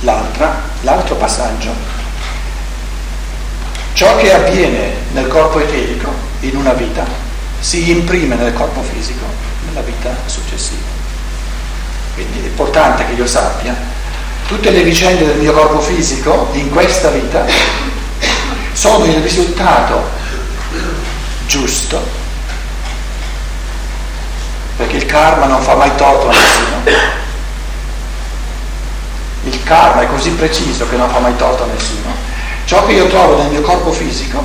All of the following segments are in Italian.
l'altro passaggio. Ciò che avviene nel corpo eterico in una vita si imprime nel corpo fisico nella vita successiva. Quindi è importante che io sappia tutte le vicende del mio corpo fisico in questa vita sono il risultato giusto, perché il karma non fa mai torto a nessuno. Il karma è così preciso che non fa mai torto a nessuno. Ciò che io trovo nel mio corpo fisico,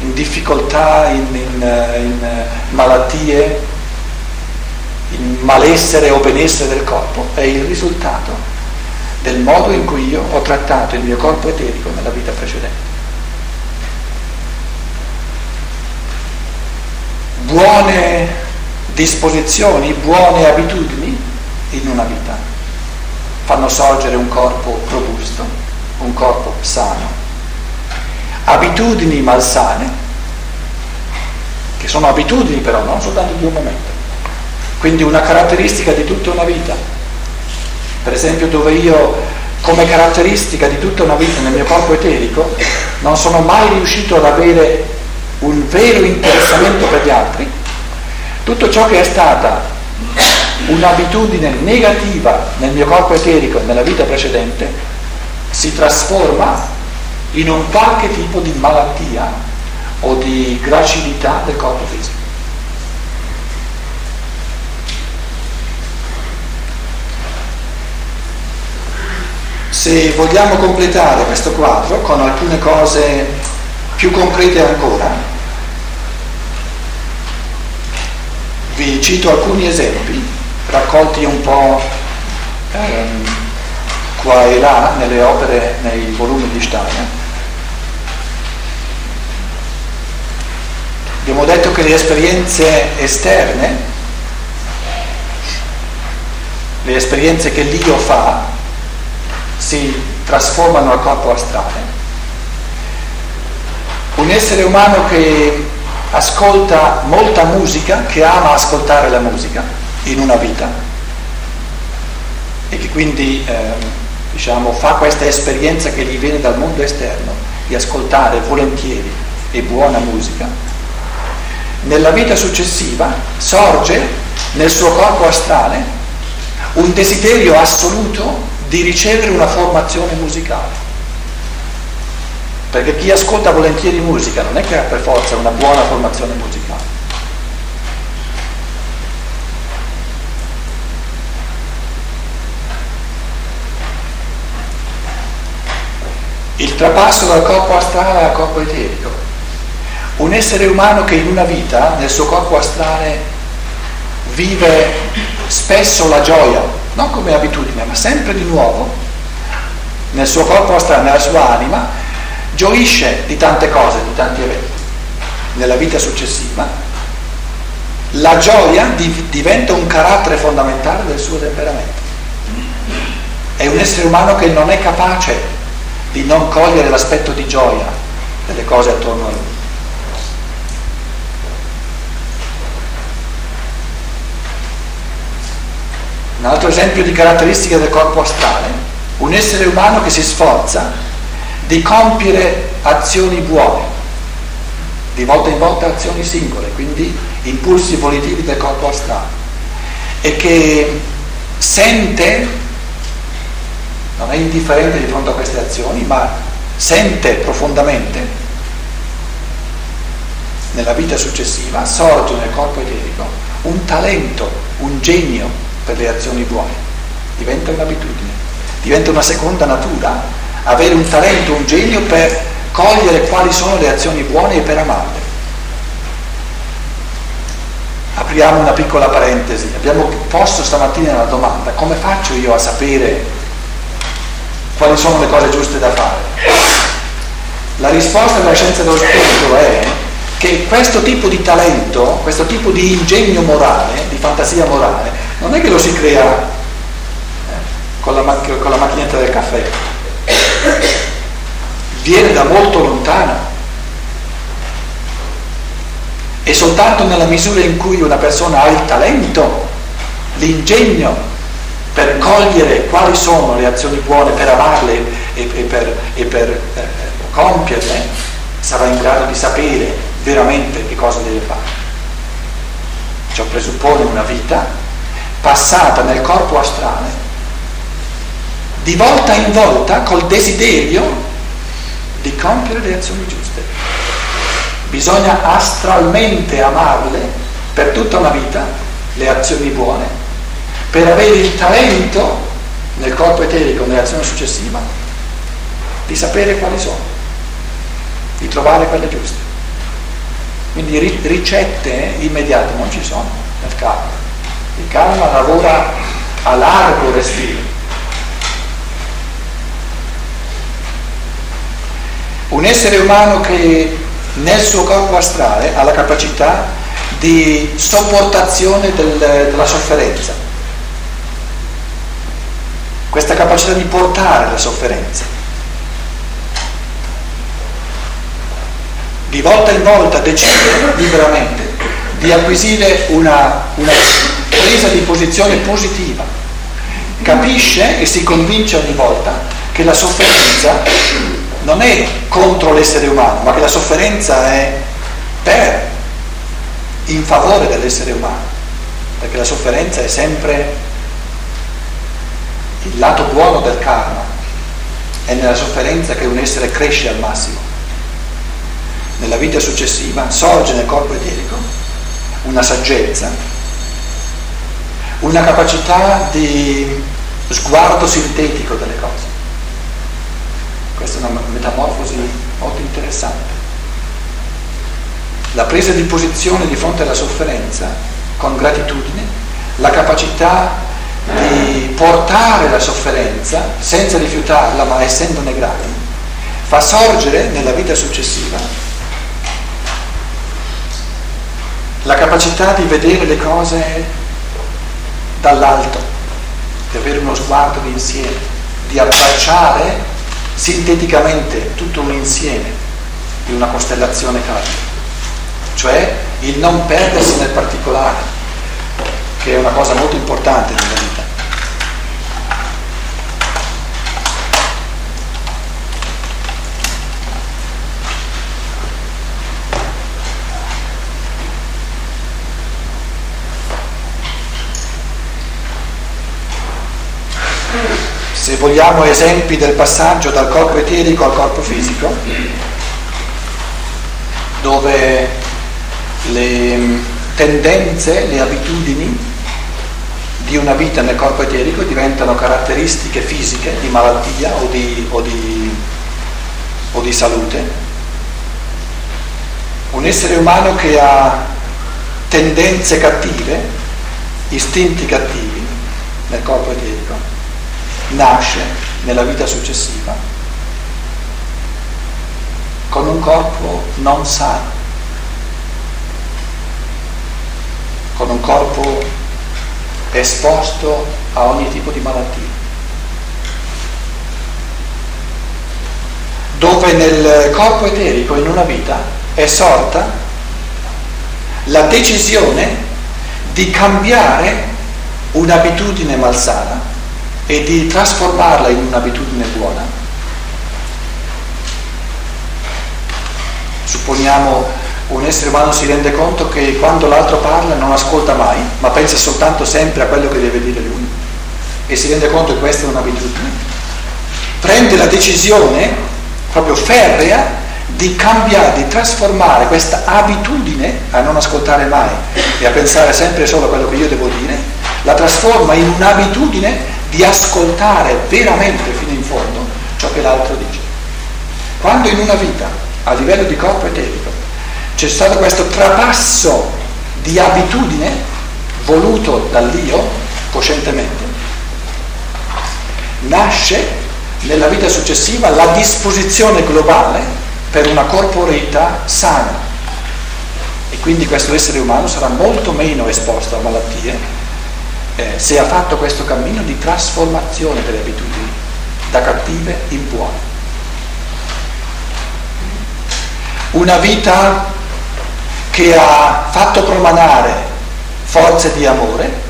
in difficoltà, in, in, in malattie, in malessere o benessere del corpo, è il risultato del modo in cui io ho trattato il mio corpo eterico nella vita precedente. Buone disposizioni, buone abitudini in una vita fanno sorgere un corpo robusto, un corpo sano. Abitudini malsane, che sono abitudini però, non soltanto di un momento, quindi una caratteristica di tutta una vita. Per esempio dove io come caratteristica di tutta una vita nel mio corpo eterico non sono mai riuscito ad avere un vero interessamento per gli altri, tutto ciò che è stata un'abitudine negativa nel mio corpo eterico e nella vita precedente si trasforma in un qualche tipo di malattia o di gracilità del corpo fisico. Se vogliamo completare questo quadro con alcune cose più concrete ancora, vi cito alcuni esempi raccolti un po' ehm, qua e là nelle opere, nei volumi di Steiner. Abbiamo detto che le esperienze esterne, le esperienze che l'io fa, si trasformano al corpo astrale. Un essere umano che ascolta molta musica, che ama ascoltare la musica, in una vita e che quindi eh, diciamo, fa questa esperienza che gli viene dal mondo esterno di ascoltare volentieri e buona musica, nella vita successiva sorge nel suo corpo astrale un desiderio assoluto di ricevere una formazione musicale. Perché chi ascolta volentieri musica non è che ha per forza una buona formazione musicale. Il trapasso dal corpo astrale al corpo eterico. Un essere umano che in una vita, nel suo corpo astrale, vive spesso la gioia, non come abitudine, ma sempre di nuovo, nel suo corpo astrale, nella sua anima, gioisce di tante cose, di tanti eventi. Nella vita successiva, la gioia diventa un carattere fondamentale del suo temperamento. È un essere umano che non è capace di non cogliere l'aspetto di gioia delle cose attorno a lui. Un altro esempio di caratteristica del corpo astrale, un essere umano che si sforza di compiere azioni buone, di volta in volta azioni singole, quindi impulsi volitivi del corpo astrale, e che sente non è indifferente di fronte a queste azioni, ma sente profondamente nella vita successiva, sorge nel corpo eterico un talento, un genio per le azioni buone, diventa un'abitudine, diventa una seconda natura, avere un talento, un genio per cogliere quali sono le azioni buone e per amarle. Apriamo una piccola parentesi, abbiamo posto stamattina la domanda, come faccio io a sapere quali sono le cose giuste da fare? La risposta della scienza dello spirito è che questo tipo di talento, questo tipo di ingegno morale, di fantasia morale, non è che lo si crea eh, con, la mac- con la macchinetta del caffè, viene da molto lontano. E soltanto nella misura in cui una persona ha il talento, l'ingegno per cogliere quali sono le azioni buone, per amarle e, e per, e per eh, compierle, sarà in grado di sapere veramente che cosa deve fare. Ciò presuppone una vita passata nel corpo astrale, di volta in volta col desiderio di compiere le azioni giuste. Bisogna astralmente amarle per tutta una vita, le azioni buone, per avere il talento nel corpo eterico, nell'azione successiva, di sapere quali sono, di trovare quelle giuste. Quindi ricette immediate non ci sono nel karma. Il karma lavora a largo respiro. Un essere umano che nel suo corpo astrale ha la capacità di sopportazione del, della sofferenza questa capacità di portare la sofferenza. Di volta in volta decide liberamente di acquisire una, una presa di posizione positiva, capisce e si convince ogni volta che la sofferenza non è contro l'essere umano, ma che la sofferenza è per, in favore dell'essere umano, perché la sofferenza è sempre il lato buono del karma è nella sofferenza che un essere cresce al massimo. Nella vita successiva sorge nel corpo eterico una saggezza, una capacità di sguardo sintetico delle cose. Questa è una metamorfosi molto interessante. La presa di posizione di fronte alla sofferenza con gratitudine, la capacità di portare la sofferenza senza rifiutarla ma essendone grati, fa sorgere nella vita successiva la capacità di vedere le cose dall'alto, di avere uno sguardo di insieme, di abbracciare sinteticamente tutto un insieme di una costellazione karmica, cioè il non perdersi nel particolare, che è una cosa molto importante nella vita. se vogliamo esempi del passaggio dal corpo eterico al corpo fisico, dove le mm, tendenze, le abitudini di una vita nel corpo eterico diventano caratteristiche fisiche di malattia o di, o di, o di salute. Un essere umano che ha tendenze cattive, istinti cattivi nel corpo eterico, nasce nella vita successiva con un corpo non sano, con un corpo esposto a ogni tipo di malattia. Dove nel corpo eterico, in una vita, è sorta la decisione di cambiare un'abitudine malsana e di trasformarla in un'abitudine buona. Supponiamo un essere umano si rende conto che quando l'altro parla non ascolta mai, ma pensa soltanto sempre a quello che deve dire lui e si rende conto che questa è un'abitudine. Prende la decisione proprio ferrea di cambiare, di trasformare questa abitudine a non ascoltare mai e a pensare sempre solo a quello che io devo dire, la trasforma in un'abitudine di ascoltare veramente fino in fondo ciò che l'altro dice. Quando in una vita, a livello di corpo eterico, c'è stato questo trapasso di abitudine voluto dall'io coscientemente, nasce nella vita successiva la disposizione globale per una corporeità sana. E quindi questo essere umano sarà molto meno esposto a malattie eh, se ha fatto questo cammino di trasformazione delle abitudini da cattive in buone. Una vita che ha fatto promanare forze di amore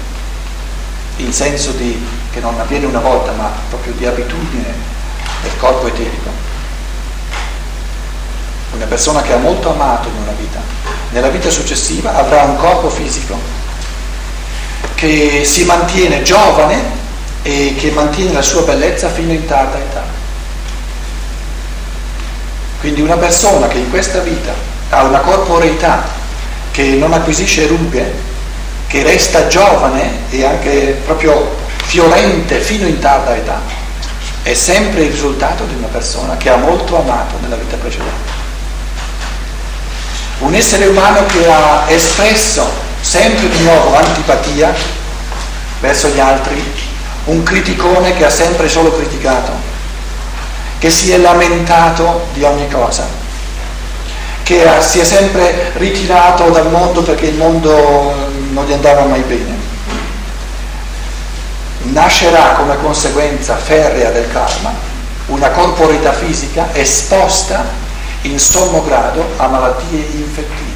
in senso di, che non avviene una volta, ma proprio di abitudine del corpo eterico. Una persona che ha molto amato in una vita, nella vita successiva avrà un corpo fisico che si mantiene giovane e che mantiene la sua bellezza fino in tarda età. Quindi una persona che in questa vita ha una corporeità che non acquisisce rughe, che resta giovane e anche proprio fiorente fino in tarda età, è sempre il risultato di una persona che ha molto amato nella vita precedente. Un essere umano che ha espresso sempre di nuovo antipatia verso gli altri, un criticone che ha sempre solo criticato, che si è lamentato di ogni cosa, che si è sempre ritirato dal mondo perché il mondo non gli andava mai bene. Nascerà come conseguenza ferrea del karma una corporità fisica esposta in sommo grado a malattie infettive.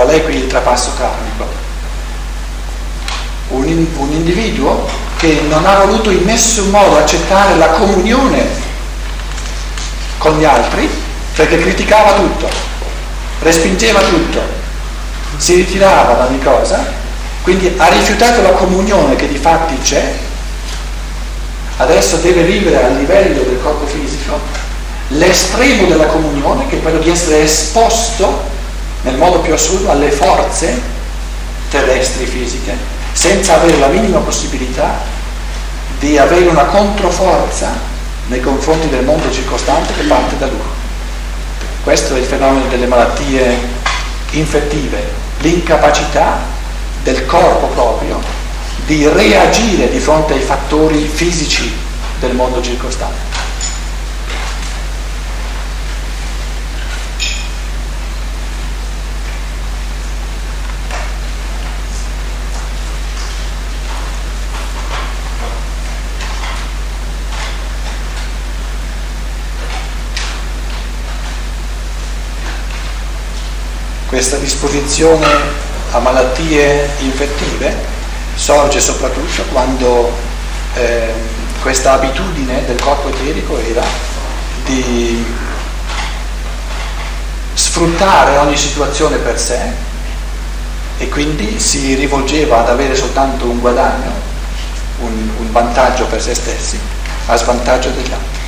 Qual è qui il trapasso karmico? Un, un individuo che non ha voluto in nessun modo accettare la comunione con gli altri perché criticava tutto, respingeva tutto, si ritirava da ogni cosa, quindi ha rifiutato la comunione che di fatti c'è, adesso deve vivere a livello del corpo fisico l'estremo della comunione che è quello di essere esposto nel modo più assurdo alle forze terrestri fisiche senza avere la minima possibilità di avere una controforza nei confronti del mondo circostante che parte da lui. Questo è il fenomeno delle malattie infettive, l'incapacità del corpo proprio di reagire di fronte ai fattori fisici del mondo circostante. Questa disposizione a malattie infettive sorge soprattutto quando eh, questa abitudine del corpo eterico era di sfruttare ogni situazione per sé e quindi si rivolgeva ad avere soltanto un guadagno, un, un vantaggio per se stessi, a svantaggio degli altri.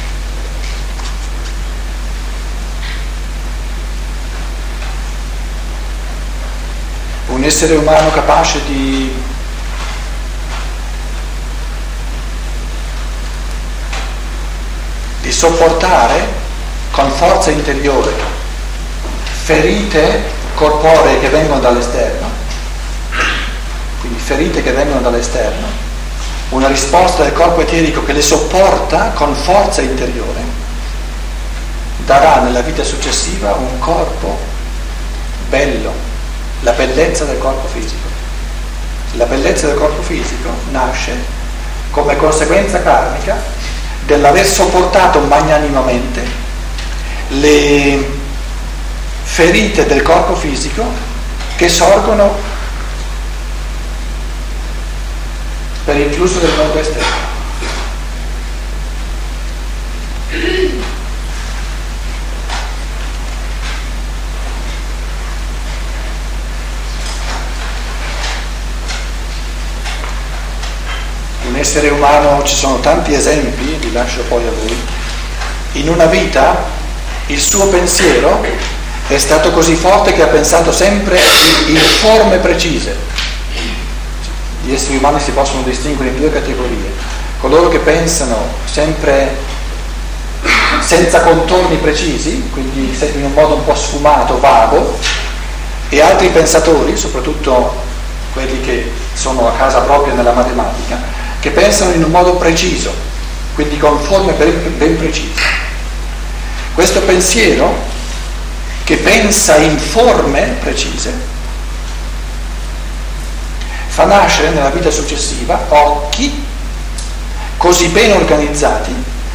Un essere umano capace di di sopportare con forza interiore ferite corporee che vengono dall'esterno, quindi ferite che vengono dall'esterno, una risposta del corpo eterico che le sopporta con forza interiore, darà nella vita successiva un corpo bello, la bellezza del corpo fisico. La bellezza del corpo fisico nasce come conseguenza karmica dell'aver sopportato magnanimamente le ferite del corpo fisico che sorgono per il flusso del mondo esterno. Essere umano ci sono tanti esempi, li lascio poi a voi. In una vita il suo pensiero è stato così forte che ha pensato sempre in forme precise. Gli esseri umani si possono distinguere in due categorie. Coloro che pensano sempre senza contorni precisi, quindi in un modo un po' sfumato, vago, e altri pensatori, soprattutto quelli che sono a casa propria nella matematica, che pensano in un modo preciso, quindi con forme ben, ben precise. Questo pensiero che pensa in forme precise fa nascere nella vita successiva occhi così ben organizzati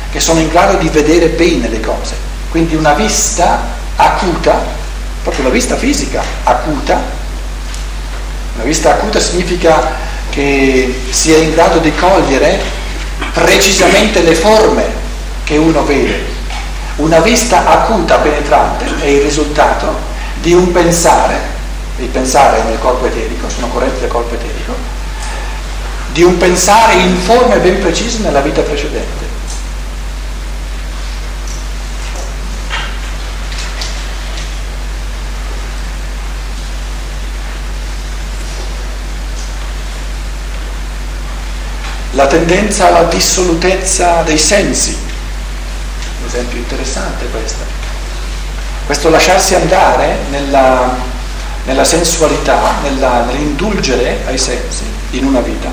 che sono in grado di vedere bene le cose, quindi una vista acuta proprio la vista fisica acuta. La vista acuta significa che si è in grado di cogliere precisamente le forme che uno vede. Una vista acuta, penetrante, è il risultato di un pensare, il pensare nel corpo eterico, sono correnti del corpo eterico, di un pensare in forme ben precise nella vita precedente. La tendenza alla dissolutezza dei sensi, un esempio interessante questo, questo lasciarsi andare nella, nella sensualità, nella, nell'indulgere ai sensi in una vita,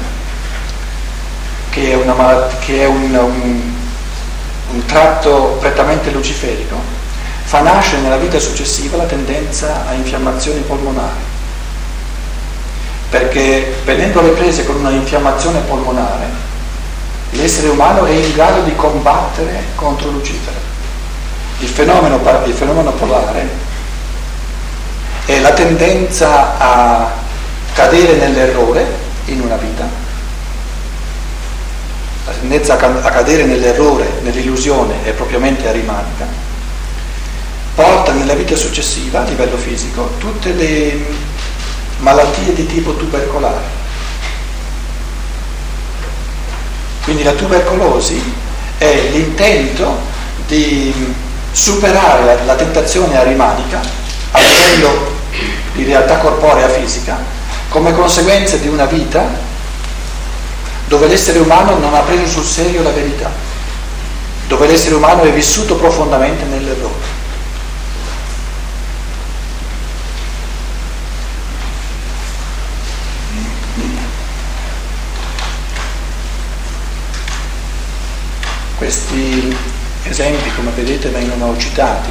che è, una, che è un, un, un tratto prettamente luciferico, fa nascere nella vita successiva la tendenza a infiammazioni polmonari perché venendo alle prese con una infiammazione polmonare, l'essere umano è in grado di combattere contro Lucifero. Il fenomeno, il fenomeno polare è la tendenza a cadere nell'errore in una vita, la tendenza a cadere nell'errore, nell'illusione è propriamente arimanica, porta nella vita successiva a livello fisico tutte le malattie di tipo tubercolare. Quindi la tubercolosi è l'intento di superare la, tentazione arimanica a livello di realtà corporea fisica come conseguenza di una vita dove l'essere umano non ha preso sul serio la verità, dove l'essere umano è vissuto profondamente nell'errore. Questi esempi, come vedete, vengono citati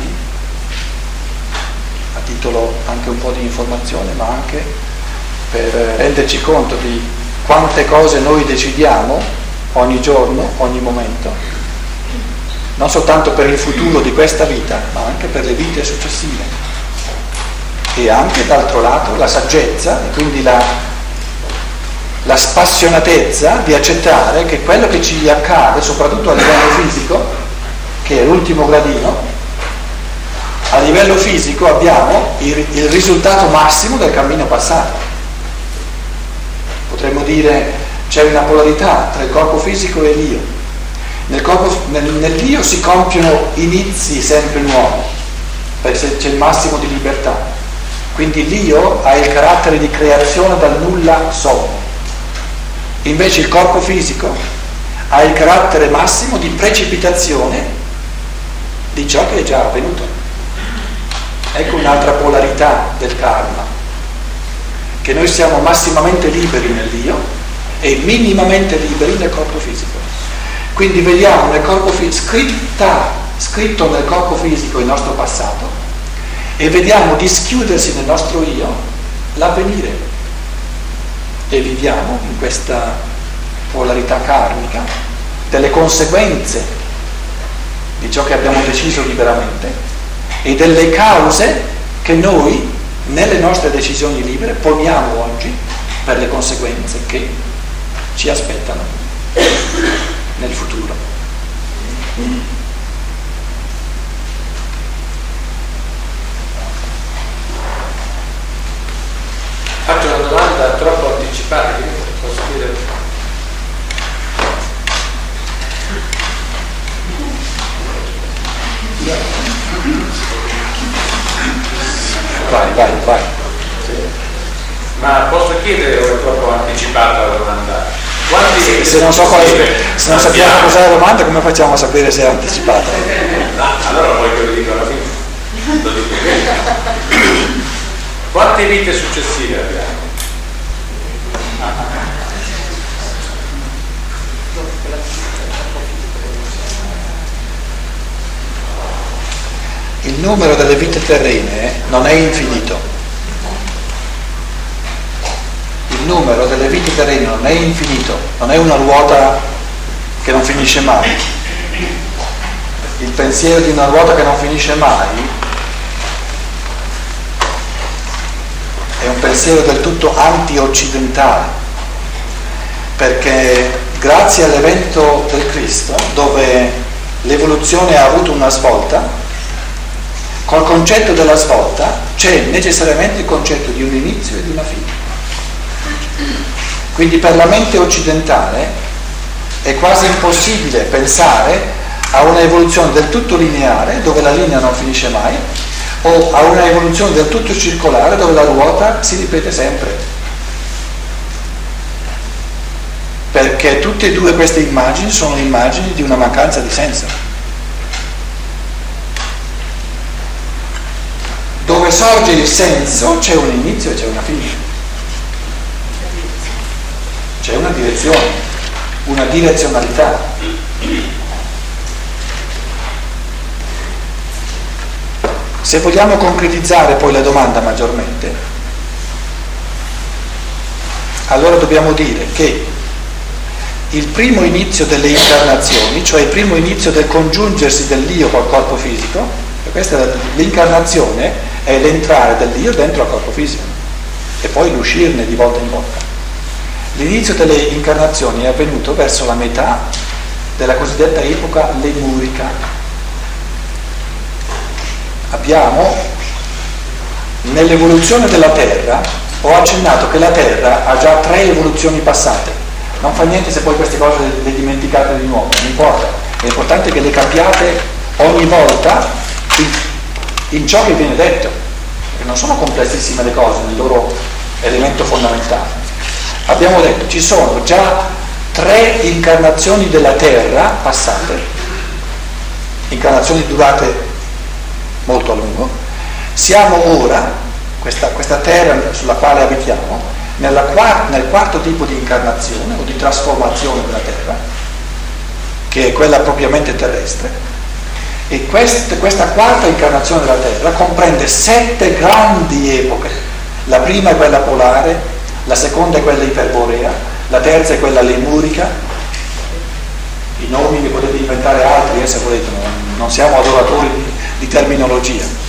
a titolo anche un po' di informazione, ma anche per renderci conto di quante cose noi decidiamo ogni giorno, ogni momento, non soltanto per il futuro di questa vita, ma anche per le vite successive. E anche d'altro lato la saggezza e quindi la la spassionatezza di accettare che quello che ci accade, soprattutto a livello fisico, che è l'ultimo gradino, a livello fisico abbiamo il, il risultato massimo del cammino passato. Potremmo dire c'è una polarità tra il corpo fisico e l'io. Nel corpo, nel, nell'io si compiono inizi sempre nuovi, perché c'è il massimo di libertà. Quindi l'io ha il carattere di creazione dal nulla sommo Invece il corpo fisico ha il carattere massimo di precipitazione di ciò che è già avvenuto. Ecco un'altra polarità del karma, che noi siamo massimamente liberi nell'io e minimamente liberi nel corpo fisico. Quindi vediamo nel corpo fisico, scritta, scritto nel corpo fisico il nostro passato e vediamo dischiudersi nel nostro io l'avvenire e viviamo in questa polarità karmica delle conseguenze di ciò che abbiamo deciso liberamente e delle cause che noi nelle nostre decisioni libere poniamo oggi per le conseguenze che ci aspettano nel futuro. Faccio una domanda troppo anticipata, che posso dire? Vai, vai, vai. Ma posso chiedere o è troppo anticipata la domanda? Quanti se, se, non so quale, se non sappiamo cos'è la domanda, come facciamo a sapere se è anticipata? No, allora poi che lo dico alla fine. Quante vite successive abbiamo? Il numero delle vite terrene non è infinito. Il numero delle vite terrene non è infinito, non è una ruota che non finisce mai. Il pensiero di una ruota che non finisce mai un pensiero del tutto anti-occidentale, perché grazie all'evento del Cristo, dove l'evoluzione ha avuto una svolta, col concetto della svolta c'è necessariamente il concetto di un inizio e di una fine. Quindi per la mente occidentale è quasi impossibile pensare a una evoluzione del tutto lineare, dove la linea non finisce mai, o a una evoluzione del tutto circolare, dove la ruota si ripete sempre. Perché tutte e due queste immagini sono immagini di una mancanza di senso. Dove sorge il senso c'è un inizio e c'è una fine. C'è una direzione, una direzionalità. Se vogliamo concretizzare poi la domanda maggiormente, allora dobbiamo dire che il primo inizio delle incarnazioni, cioè il primo inizio del congiungersi dell'io col corpo fisico, questa è l'incarnazione è l'entrare dell'io dentro al corpo fisico e poi l'uscirne di volta in volta. L'inizio delle incarnazioni è avvenuto verso la metà della cosiddetta epoca lemurica, abbiamo nell'evoluzione della Terra, ho accennato che la Terra ha già tre evoluzioni passate, non fa niente se poi queste cose le dimenticate di nuovo, non importa, è importante che le capiate ogni volta in, ciò che viene detto, perché non sono complessissime le cose nel loro elemento fondamentale. Abbiamo detto ci sono già tre incarnazioni della Terra passate, incarnazioni durate molto a lungo, siamo ora, questa, questa terra sulla quale abitiamo, quart- nel quarto tipo di incarnazione o di trasformazione della terra, che è quella propriamente terrestre, e quest- questa quarta incarnazione della terra comprende sette grandi epoche. La prima è quella polare, la seconda è quella iperborea, la terza è quella lemurica, i nomi ne potete inventare altri eh, se volete, non, non siamo adoratori di, di terminologia.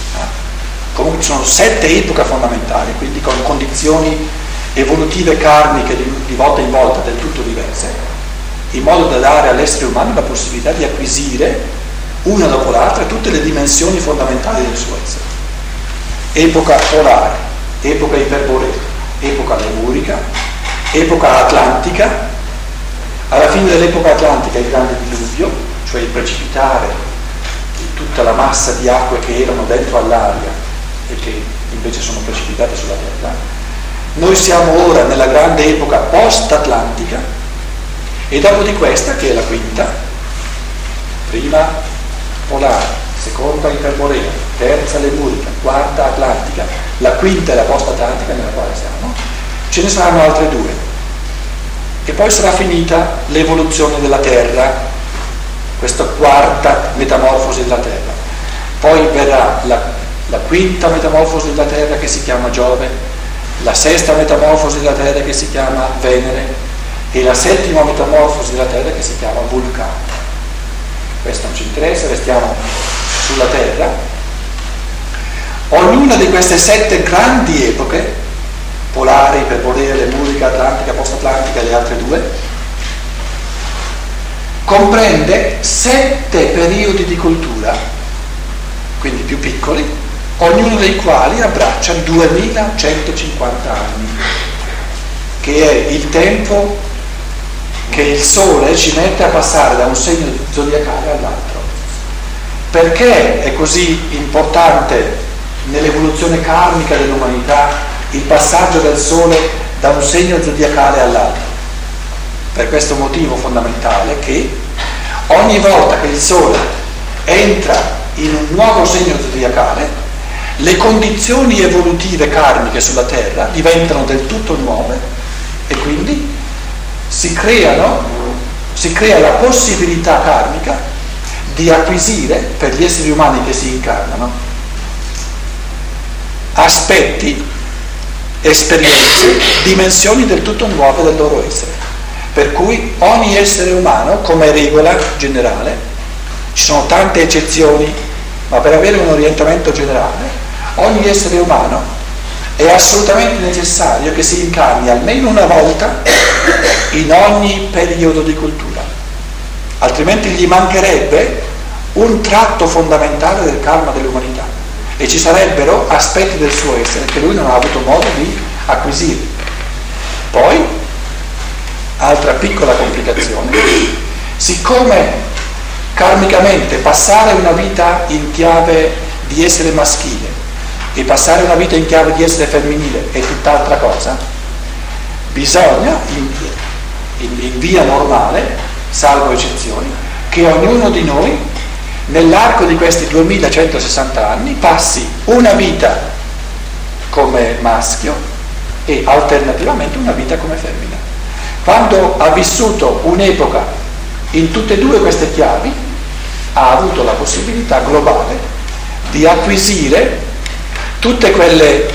Comunque ci sono sette epoche fondamentali, quindi con condizioni evolutive karmiche di, di volta in volta del tutto diverse, in modo da dare all'essere umano la possibilità di acquisire una dopo l'altra tutte le dimensioni fondamentali del suo essere. Epoca polare, epoca iperborea, epoca lemurica, epoca atlantica, alla fine dell'epoca atlantica il grande diluvio, cioè il precipitare tutta la massa di acque che erano dentro all'aria e che invece sono precipitate sulla Terra. Noi siamo ora nella grande epoca post-atlantica e dopo di questa, che è la quinta, prima polare, seconda iperborea, terza lemurica, quarta atlantica, la quinta è la post-atlantica nella quale siamo, ce ne saranno altre due. E poi sarà finita l'evoluzione della Terra questa quarta metamorfosi della Terra. Poi verrà la, la quinta metamorfosi della Terra che si chiama Giove, la sesta metamorfosi della Terra che si chiama Venere e la settima metamorfosi della Terra che si chiama Vulcano. Questo non ci interessa, restiamo sulla Terra. Ognuna di queste sette grandi epoche, polare, iperborea, lemurica, atlantica, post-atlantica e le altre due, comprende sette periodi di cultura, quindi più piccoli, ognuno dei quali abbraccia 2150 anni, che è il tempo che il Sole ci mette a passare da un segno zodiacale all'altro. Perché è così importante nell'evoluzione karmica dell'umanità il passaggio del Sole da un segno zodiacale all'altro? per questo motivo fondamentale che ogni volta che il Sole entra in un nuovo segno zodiacale, le condizioni evolutive karmiche sulla Terra diventano del tutto nuove e quindi si, creano, si crea la possibilità karmica di acquisire per gli esseri umani che si incarnano aspetti, esperienze, dimensioni del tutto nuove del loro essere. Per cui ogni essere umano, come regola generale, ci sono tante eccezioni, ma per avere un orientamento generale, ogni essere umano è assolutamente necessario che si incarni almeno una volta in ogni periodo di cultura, altrimenti gli mancherebbe un tratto fondamentale del karma dell'umanità. E ci sarebbero aspetti del suo essere che lui non ha avuto modo di acquisire. Poi, altra piccola complicazione, siccome karmicamente passare una vita in chiave di essere maschile e passare una vita in chiave di essere femminile è tutt'altra cosa, bisogna in, in, in via normale, salvo eccezioni, che ognuno di noi nell'arco di questi 2160 anni passi una vita come maschio e alternativamente una vita come femmina. Quando ha vissuto un'epoca in tutte e due queste chiavi, ha avuto la possibilità globale di acquisire tutte quelle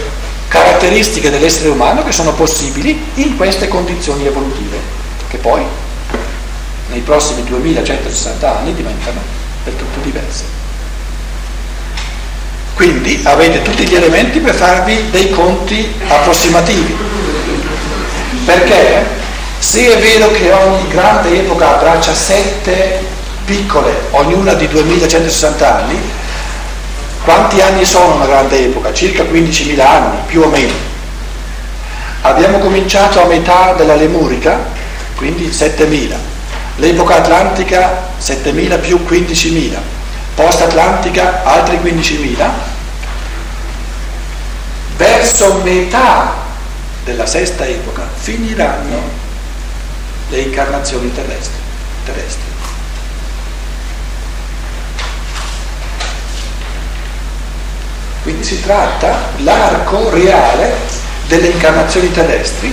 caratteristiche dell'essere umano che sono possibili in queste condizioni evolutive, che poi nei prossimi 2160 anni diventano del tutto diverse. Quindi avete tutti gli elementi per farvi dei conti approssimativi. Perché se è vero che ogni grande epoca abbraccia sette piccole, ognuna di 2160 anni, quanti anni sono una grande epoca? Circa 15.000 anni, più o meno. Abbiamo cominciato a metà della Lemurica, quindi 7.000. L'epoca atlantica 7.000 più 15.000. Post-atlantica altri 15.000. Verso metà della sesta epoca finiranno le incarnazioni terrestri. terrestri. Quindi si tratta, l'arco reale delle incarnazioni terrestri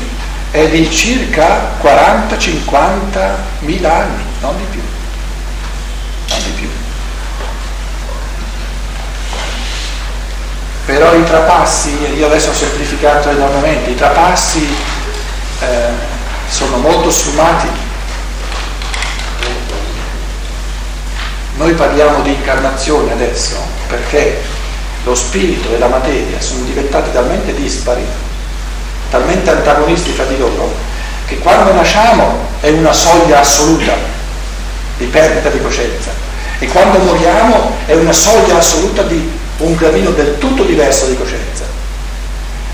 è di circa 40-50 mila anni, non di più. Non di più. Però i trapassi, io adesso ho semplificato enormemente, i trapassi eh, sono molto sfumati. Noi parliamo di incarnazione adesso perché lo spirito e la materia sono diventati talmente dispari, talmente antagonisti fra di loro, che quando nasciamo è una soglia assoluta di perdita di coscienza e quando moriamo è una soglia assoluta di un gradino del tutto diverso di coscienza.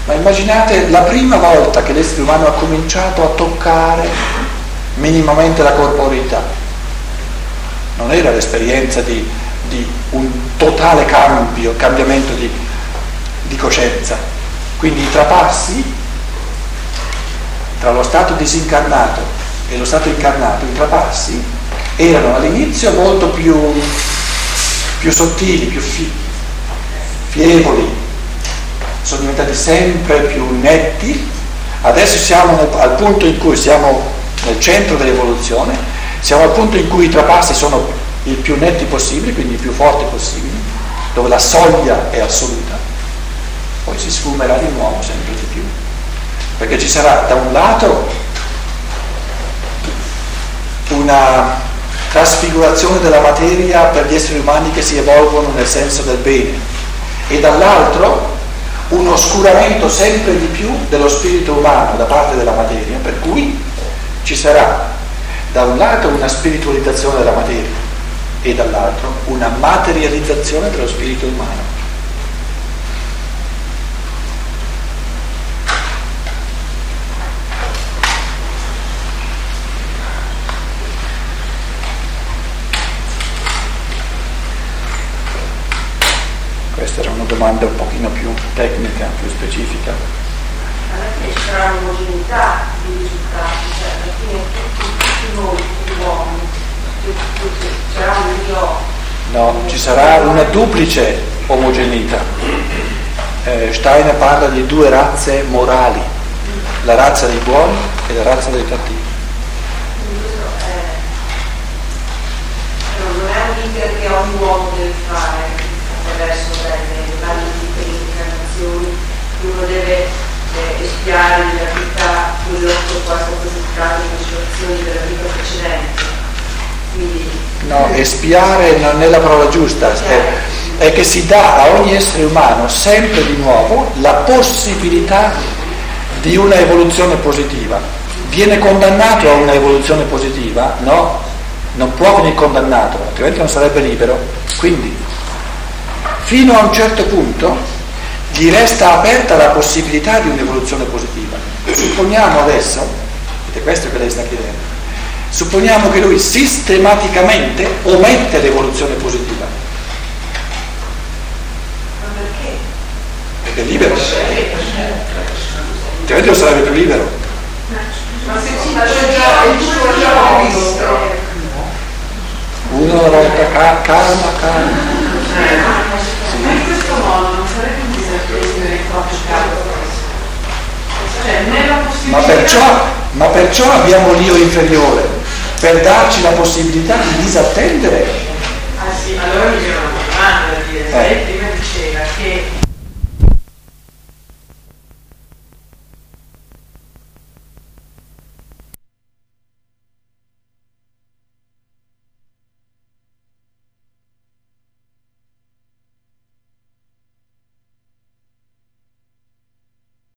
Ma immaginate la prima volta che l'essere umano ha cominciato a toccare minimamente la corporeità. Non era l'esperienza di di un totale cambio, cambiamento di, di coscienza. Quindi i trapassi tra lo stato disincarnato e lo stato incarnato, i trapassi erano all'inizio molto più, più sottili, più fi, fievoli, sono diventati sempre più netti, adesso siamo nel, al punto in cui siamo nel centro dell'evoluzione, siamo al punto in cui i trapassi sono il più netti possibili, quindi il più forti possibili, dove la soglia è assoluta, poi si sfumerà di nuovo sempre di più. Perché ci sarà da un lato una trasfigurazione della materia per gli esseri umani che si evolvono nel senso del bene e dall'altro un oscuramento sempre di più dello spirito umano da parte della materia, per cui ci sarà da un lato una spiritualizzazione della materia e dall'altro una materializzazione dello spirito umano. Questa era una domanda un pochino più tecnica, più specifica. Ci sarà un'omogeneità di risultati, cioè alla fine tutti noi, tutti gli uomini, sarà un Dio. No, ci sarà una duplice omogeneità. Eh, Steiner parla di due razze morali, la razza dei buoni e la razza dei cattivi. Non è un iter che ogni uomo deve fare attraverso le varie incarnazioni, uno deve eh, espiare nella vita quello che poi è stato presentato nelle situazioni della vita precedente No, espiare non è la parola giusta, è, è che si dà a ogni essere umano sempre di nuovo la possibilità di una evoluzione positiva. Viene condannato a una evoluzione positiva? No, non può venire condannato, altrimenti non sarebbe libero. Quindi, fino a un certo punto, gli resta aperta la possibilità di un'evoluzione positiva. Supponiamo adesso, ed è questo che lei sta chiedendo, supponiamo che lui sistematicamente omette l'evoluzione positiva. Ma perché? Perché è libero. Altrimenti non sarebbe più libero. Ma se ci c'è già il suo già visto. Uno volta, ca- calma, calma. Ma in questo modo non sarebbe un disapprendere il proprio capo. Cioè, Ma perciò, ma perciò abbiamo l'io inferiore, per darci la possibilità di disattendere. Ah sì, allora mi viene una domanda da dire, Eh.